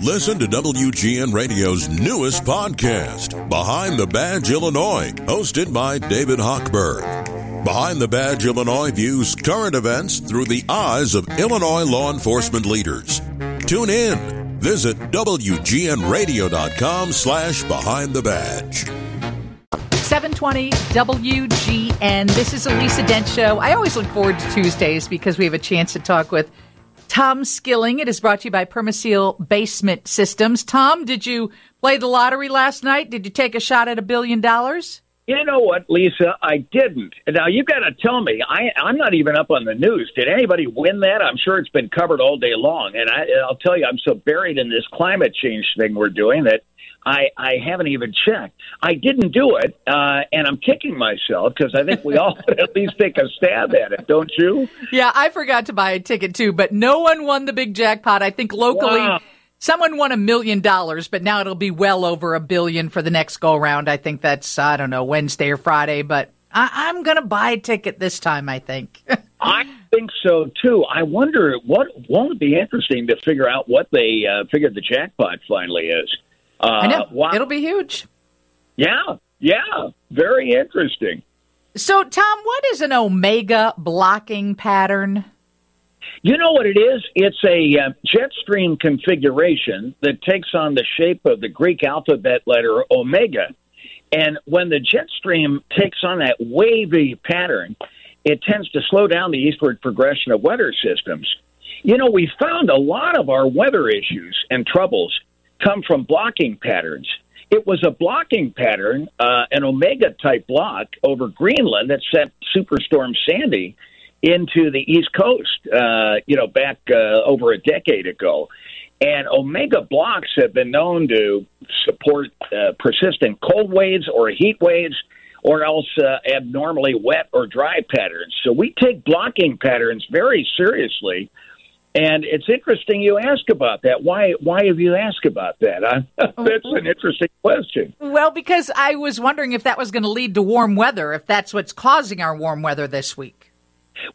Listen to WGN Radio's newest podcast, Behind the Badge Illinois, hosted by David Hochberg. Behind the Badge Illinois views current events through the eyes of Illinois law enforcement leaders. Tune in. Visit WGNRadio.com slash Behind the Badge. 720 WGN. This is a Lisa Dent show. I always look forward to Tuesdays because we have a chance to talk with Tom Skilling. It is brought to you by Permaseal Basement Systems. Tom, did you play the lottery last night? Did you take a shot at a billion dollars? You know what, Lisa? I didn't. Now you got to tell me. I, I'm not even up on the news. Did anybody win that? I'm sure it's been covered all day long. And I, I'll tell you, I'm so buried in this climate change thing we're doing that I, I haven't even checked. I didn't do it, uh, and I'm kicking myself because I think we all at least take a stab at it, don't you? Yeah, I forgot to buy a ticket too, but no one won the big jackpot. I think locally. Wow. Someone won a million dollars, but now it'll be well over a billion for the next go round. I think that's, I don't know, Wednesday or Friday, but I, am going to buy a ticket this time, I think. I think so too. I wonder what won't it be interesting to figure out what they uh, figured the jackpot finally is. Uh, I know. Wow. It'll be huge. Yeah, yeah. Very interesting. So, Tom, what is an omega blocking pattern? You know what it is? It's a uh, jet stream configuration that takes on the shape of the Greek alphabet letter omega. And when the jet stream takes on that wavy pattern, it tends to slow down the eastward progression of weather systems. You know, we found a lot of our weather issues and troubles come from blocking patterns. It was a blocking pattern, uh, an omega type block over Greenland that sent Superstorm Sandy into the East Coast, uh, you know, back uh, over a decade ago. And omega blocks have been known to support uh, persistent cold waves or heat waves or else uh, abnormally wet or dry patterns. So we take blocking patterns very seriously and it's interesting you ask about that. Why? Why have you asked about that? That's an interesting question. Well, because I was wondering if that was going to lead to warm weather. If that's what's causing our warm weather this week.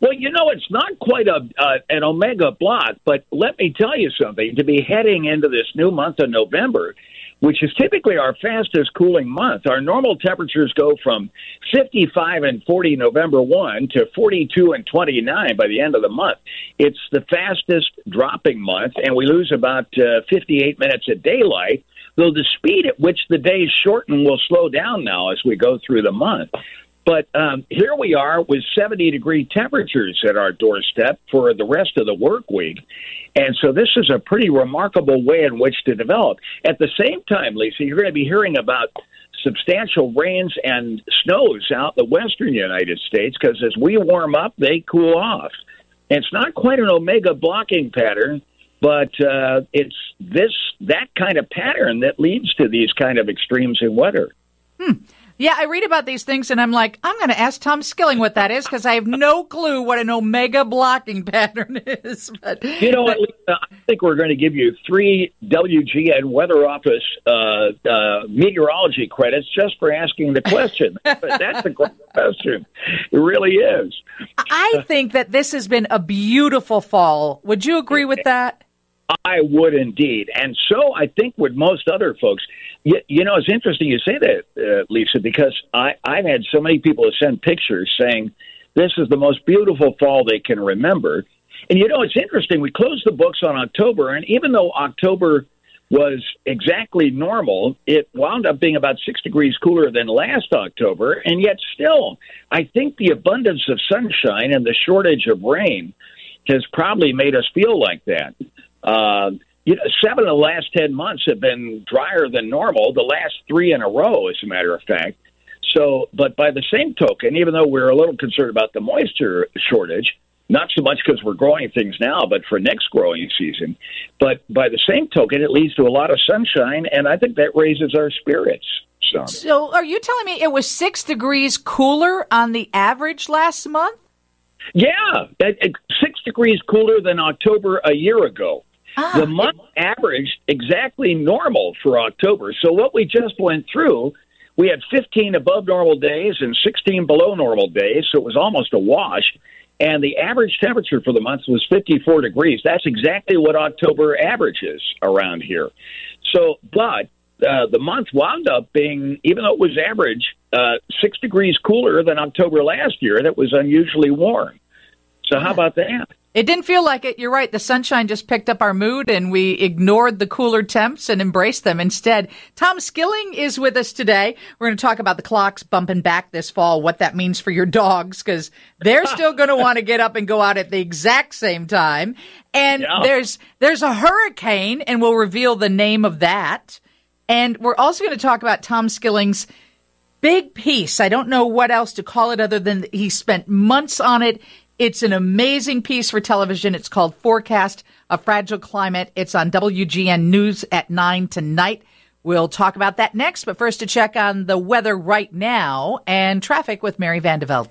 Well, you know, it's not quite a uh, an omega block, but let me tell you something. To be heading into this new month of November, which is typically our fastest cooling month. Our normal temperatures go from 55 and 40 November 1 to 42 and 29 by the end of the month. It's the fastest dropping month, and we lose about uh, 58 minutes of daylight, though the speed at which the days shorten will slow down now as we go through the month. But um, here we are with 70 degree temperatures at our doorstep for the rest of the work week. And so this is a pretty remarkable way in which to develop. At the same time, Lisa, you're going to be hearing about substantial rains and snows out the western United States because as we warm up, they cool off. And it's not quite an omega blocking pattern, but uh, it's this that kind of pattern that leads to these kind of extremes in weather. Hmm. Yeah, I read about these things and I'm like, I'm going to ask Tom Skilling what that is because I have no clue what an omega blocking pattern is. But, you know what, Lisa, I think we're going to give you three WGN Weather Office uh, uh, meteorology credits just for asking the question. That's a great question. It really is. I think that this has been a beautiful fall. Would you agree with that? I would indeed. And so I think with most other folks, you, you know, it's interesting you say that, uh, Lisa, because I, I've had so many people send pictures saying this is the most beautiful fall they can remember. And you know, it's interesting. We closed the books on October, and even though October was exactly normal, it wound up being about six degrees cooler than last October. And yet, still, I think the abundance of sunshine and the shortage of rain has probably made us feel like that. Uh, you know, seven of the last ten months have been drier than normal. The last three in a row, as a matter of fact. So, but by the same token, even though we're a little concerned about the moisture shortage, not so much because we're growing things now, but for next growing season. But by the same token, it leads to a lot of sunshine, and I think that raises our spirits. So, so are you telling me it was six degrees cooler on the average last month? Yeah, six degrees cooler than October a year ago. Ah, the month averaged exactly normal for October. So what we just went through, we had 15 above normal days and 16 below normal days, so it was almost a wash. and the average temperature for the month was 54 degrees. That's exactly what October averages around here. So, but uh, the month wound up being, even though it was average, uh, six degrees cooler than October last year. That was unusually warm. So, how about that? It didn't feel like it. You're right. The sunshine just picked up our mood and we ignored the cooler temps and embraced them instead. Tom Skilling is with us today. We're going to talk about the clocks bumping back this fall, what that means for your dogs, because they're still going to want to get up and go out at the exact same time. And yeah. there's, there's a hurricane and we'll reveal the name of that. And we're also going to talk about Tom Skilling's big piece. I don't know what else to call it other than he spent months on it. It's an amazing piece for television. It's called Forecast a Fragile Climate. It's on WGN News at 9 tonight. We'll talk about that next, but first to check on the weather right now and traffic with Mary Van de Velde.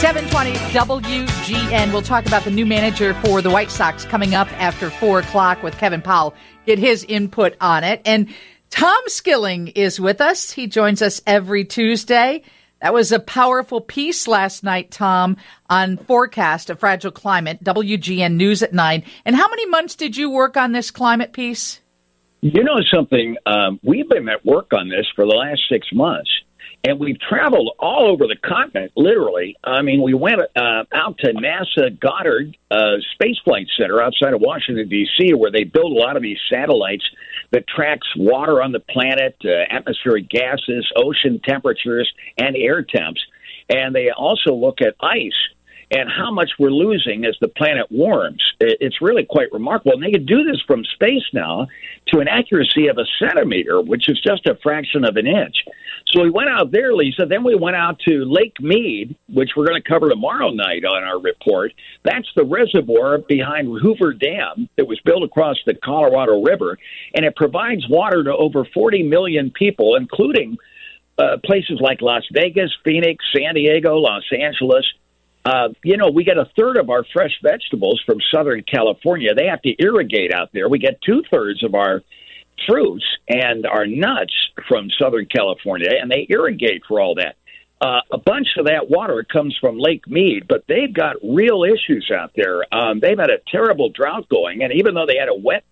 Seven twenty WGN. We'll talk about the new manager for the White Sox coming up after four o'clock with Kevin Powell. Get his input on it and. Tom Skilling is with us. He joins us every Tuesday. That was a powerful piece last night, Tom, on forecast of fragile climate, WGN News at 9. And how many months did you work on this climate piece? You know something? Um, we've been at work on this for the last six months and we've traveled all over the continent, literally. I mean, we went uh, out to NASA Goddard uh, Space Flight Center outside of Washington, D.C., where they build a lot of these satellites that tracks water on the planet, uh, atmospheric gases, ocean temperatures, and air temps. And they also look at ice and how much we're losing as the planet warms. It's really quite remarkable. And they can do this from space now to an accuracy of a centimeter, which is just a fraction of an inch. So we went out there, Lisa. Then we went out to Lake Mead, which we're going to cover tomorrow night on our report. That's the reservoir behind Hoover Dam that was built across the Colorado River, and it provides water to over 40 million people, including uh, places like Las Vegas, Phoenix, San Diego, Los Angeles. Uh, you know, we get a third of our fresh vegetables from Southern California. They have to irrigate out there. We get two thirds of our fruits and our nuts from Southern California, and they irrigate for all that. Uh, a bunch of that water comes from Lake Mead, but they've got real issues out there. Um, they've had a terrible drought going, and even though they had a wet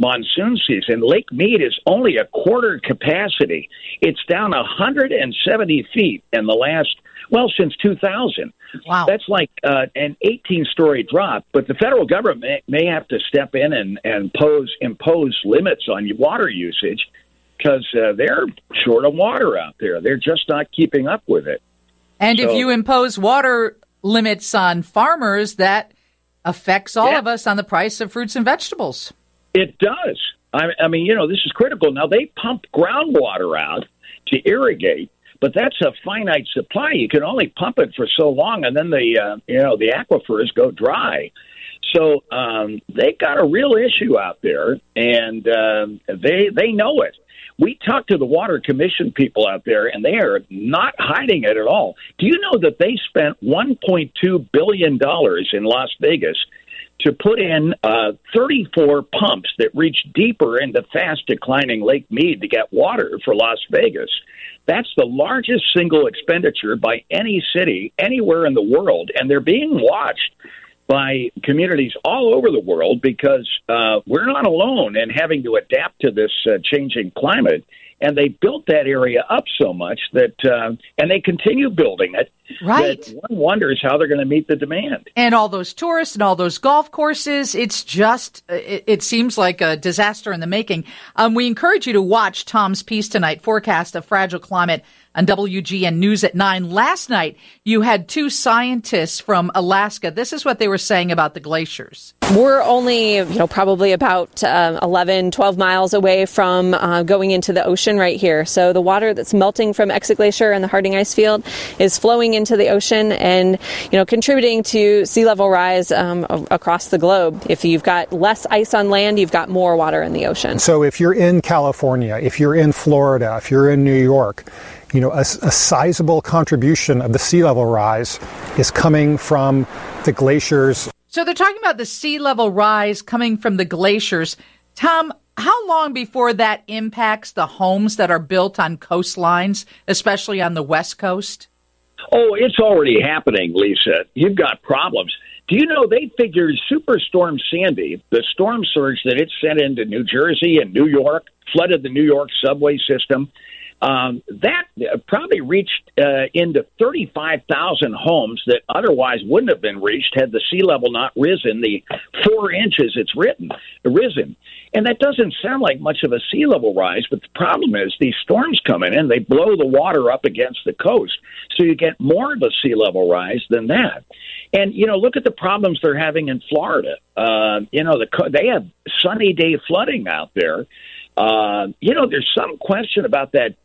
monsoon season, Lake Mead is only a quarter capacity. It's down 170 feet in the last well, since 2000. Wow. That's like uh, an 18 story drop. But the federal government may, may have to step in and, and pose, impose limits on water usage because uh, they're short of water out there. They're just not keeping up with it. And so, if you impose water limits on farmers, that affects all yeah. of us on the price of fruits and vegetables. It does. I, I mean, you know, this is critical. Now, they pump groundwater out to irrigate but that's a finite supply. You can only pump it for so long, and then the uh, you know the aquifers go dry. So um, they got a real issue out there, and uh, they they know it. We talked to the Water Commission people out there, and they are not hiding it at all. Do you know that they spent 1.2 billion dollars in Las Vegas to put in uh, 34 pumps that reach deeper into fast declining Lake Mead to get water for Las Vegas? That's the largest single expenditure by any city anywhere in the world, and they're being watched by communities all over the world because uh, we're not alone in having to adapt to this uh, changing climate and they built that area up so much that, uh, and they continue building it. Right. one wonders how they're going to meet the demand. And all those tourists and all those golf courses, it's just, it, it seems like a disaster in the making. Um, we encourage you to watch Tom's piece tonight, Forecast of Fragile Climate on WGN News at 9. Last night, you had two scientists from Alaska. This is what they were saying about the glaciers. We're only, you know, probably about uh, 11, 12 miles away from uh, going into the ocean right here. So the water that's melting from Exit Glacier and the Harding Ice Field is flowing into the ocean and, you know, contributing to sea level rise um, across the globe. If you've got less ice on land, you've got more water in the ocean. So if you're in California, if you're in Florida, if you're in New York, you know, a, a sizable contribution of the sea level rise is coming from the glaciers. So they're talking about the sea level rise coming from the glaciers. Tom, how long before that impacts the homes that are built on coastlines, especially on the West Coast? Oh, it's already happening, Lisa. You've got problems. Do you know they figured Superstorm Sandy, the storm surge that it sent into New Jersey and New York, flooded the New York subway system? Um, that probably reached uh, into 35,000 homes that otherwise wouldn't have been reached had the sea level not risen the four inches it's written, risen. And that doesn't sound like much of a sea level rise, but the problem is these storms come in and they blow the water up against the coast. So you get more of a sea level rise than that. And, you know, look at the problems they're having in Florida. Uh, you know, the, they have sunny day flooding out there. Uh, you know, there's some question about that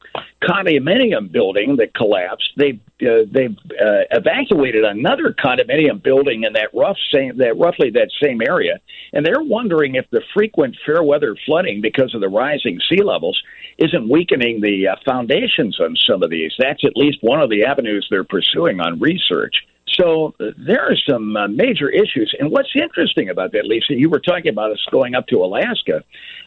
condominium building that collapsed. They uh, they've uh, evacuated another condominium building in that rough same that roughly that same area, and they're wondering if the frequent fair weather flooding because of the rising sea levels isn't weakening the uh, foundations on some of these. That's at least one of the avenues they're pursuing on research. So uh, there are some uh, major issues. And what's interesting about that, Lisa, you were talking about us going up to Alaska.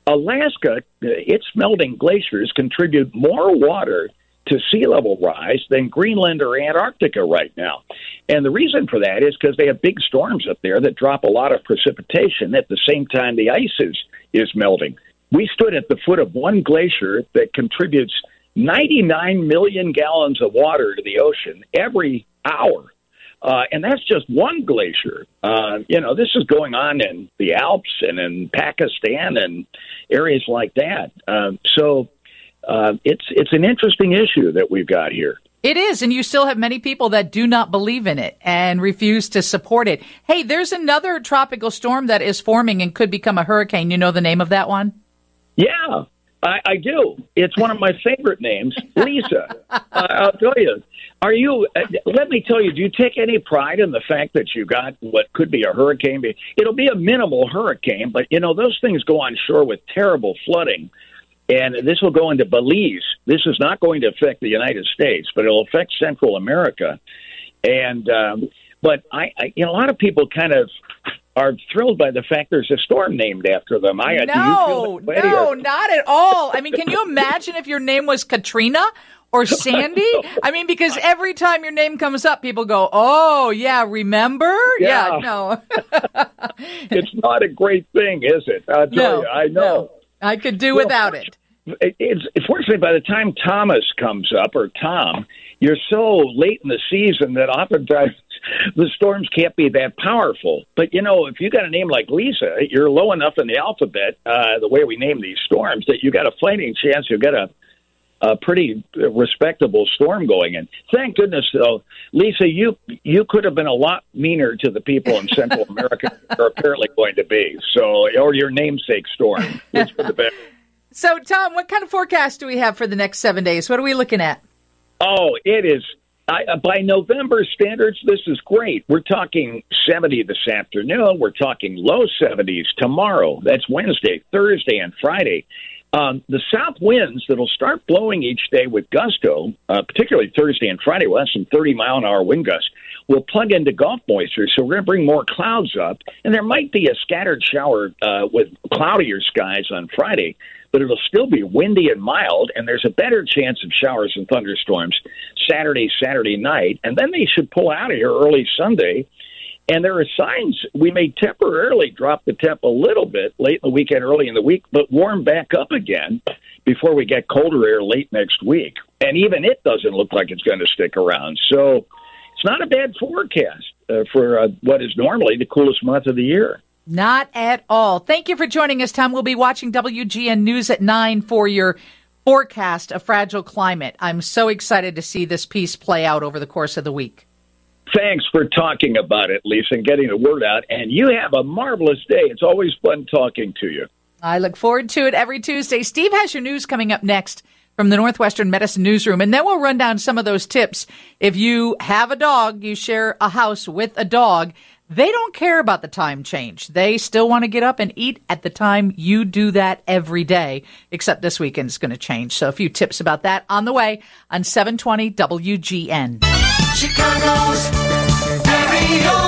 Alaska, uh, its melting glaciers contribute more water to sea level rise than Greenland or Antarctica right now. And the reason for that is because they have big storms up there that drop a lot of precipitation at the same time the ice is, is melting. We stood at the foot of one glacier that contributes 99 million gallons of water to the ocean every hour. Uh, and that's just one glacier. Uh, you know, this is going on in the Alps and in Pakistan and areas like that. Uh, so uh, it's it's an interesting issue that we've got here. It is, and you still have many people that do not believe in it and refuse to support it. Hey, there's another tropical storm that is forming and could become a hurricane. You know the name of that one? Yeah, I, I do. It's one of my favorite names, Lisa. I'll tell you. Are you? Uh, let me tell you. Do you take any pride in the fact that you got what could be a hurricane? It'll be a minimal hurricane, but you know those things go on shore with terrible flooding, and this will go into Belize. This is not going to affect the United States, but it'll affect Central America. And um, but I, I, you know, a lot of people kind of are thrilled by the fact there's a storm named after them. I no, no, not at all. I mean, can you imagine if your name was Katrina? Or Sandy? I mean, because every time your name comes up, people go, "Oh, yeah, remember?" Yeah, yeah no. it's not a great thing, is it? I tell no, you, I know. No. I could do well, without it. It's fortunately by the time Thomas comes up or Tom, you're so late in the season that oftentimes the storms can't be that powerful. But you know, if you got a name like Lisa, you're low enough in the alphabet, uh, the way we name these storms, that you got a fighting chance. You got a a pretty respectable storm going in. Thank goodness, though, Lisa, you you could have been a lot meaner to the people in Central America. are apparently going to be so, or your namesake storm. It's for the best. So, Tom, what kind of forecast do we have for the next seven days? What are we looking at? Oh, it is. I, uh, by November standards, this is great. We're talking 70 this afternoon. We're talking low 70s tomorrow. That's Wednesday, Thursday, and Friday. Um, the south winds that'll start blowing each day with gusto, uh, particularly Thursday and Friday, will have some 30 mile an hour wind gusts, will plug into Gulf moisture. So we're going to bring more clouds up, and there might be a scattered shower uh, with cloudier skies on Friday, but it'll still be windy and mild, and there's a better chance of showers and thunderstorms Saturday, Saturday night, and then they should pull out of here early Sunday and there are signs we may temporarily drop the temp a little bit late in the weekend, early in the week, but warm back up again before we get colder air late next week. And even it doesn't look like it's going to stick around. So it's not a bad forecast uh, for uh, what is normally the coolest month of the year. Not at all. Thank you for joining us, Tom. We'll be watching WGN News at 9 for your forecast of fragile climate. I'm so excited to see this piece play out over the course of the week. Thanks for talking about it, Lisa, and getting the word out. And you have a marvelous day. It's always fun talking to you. I look forward to it every Tuesday. Steve has your news coming up next from the Northwestern Medicine Newsroom. And then we'll run down some of those tips. If you have a dog, you share a house with a dog, they don't care about the time change. They still want to get up and eat at the time you do that every day, except this weekend is going to change. So a few tips about that on the way on 720 WGN. Chicago's own.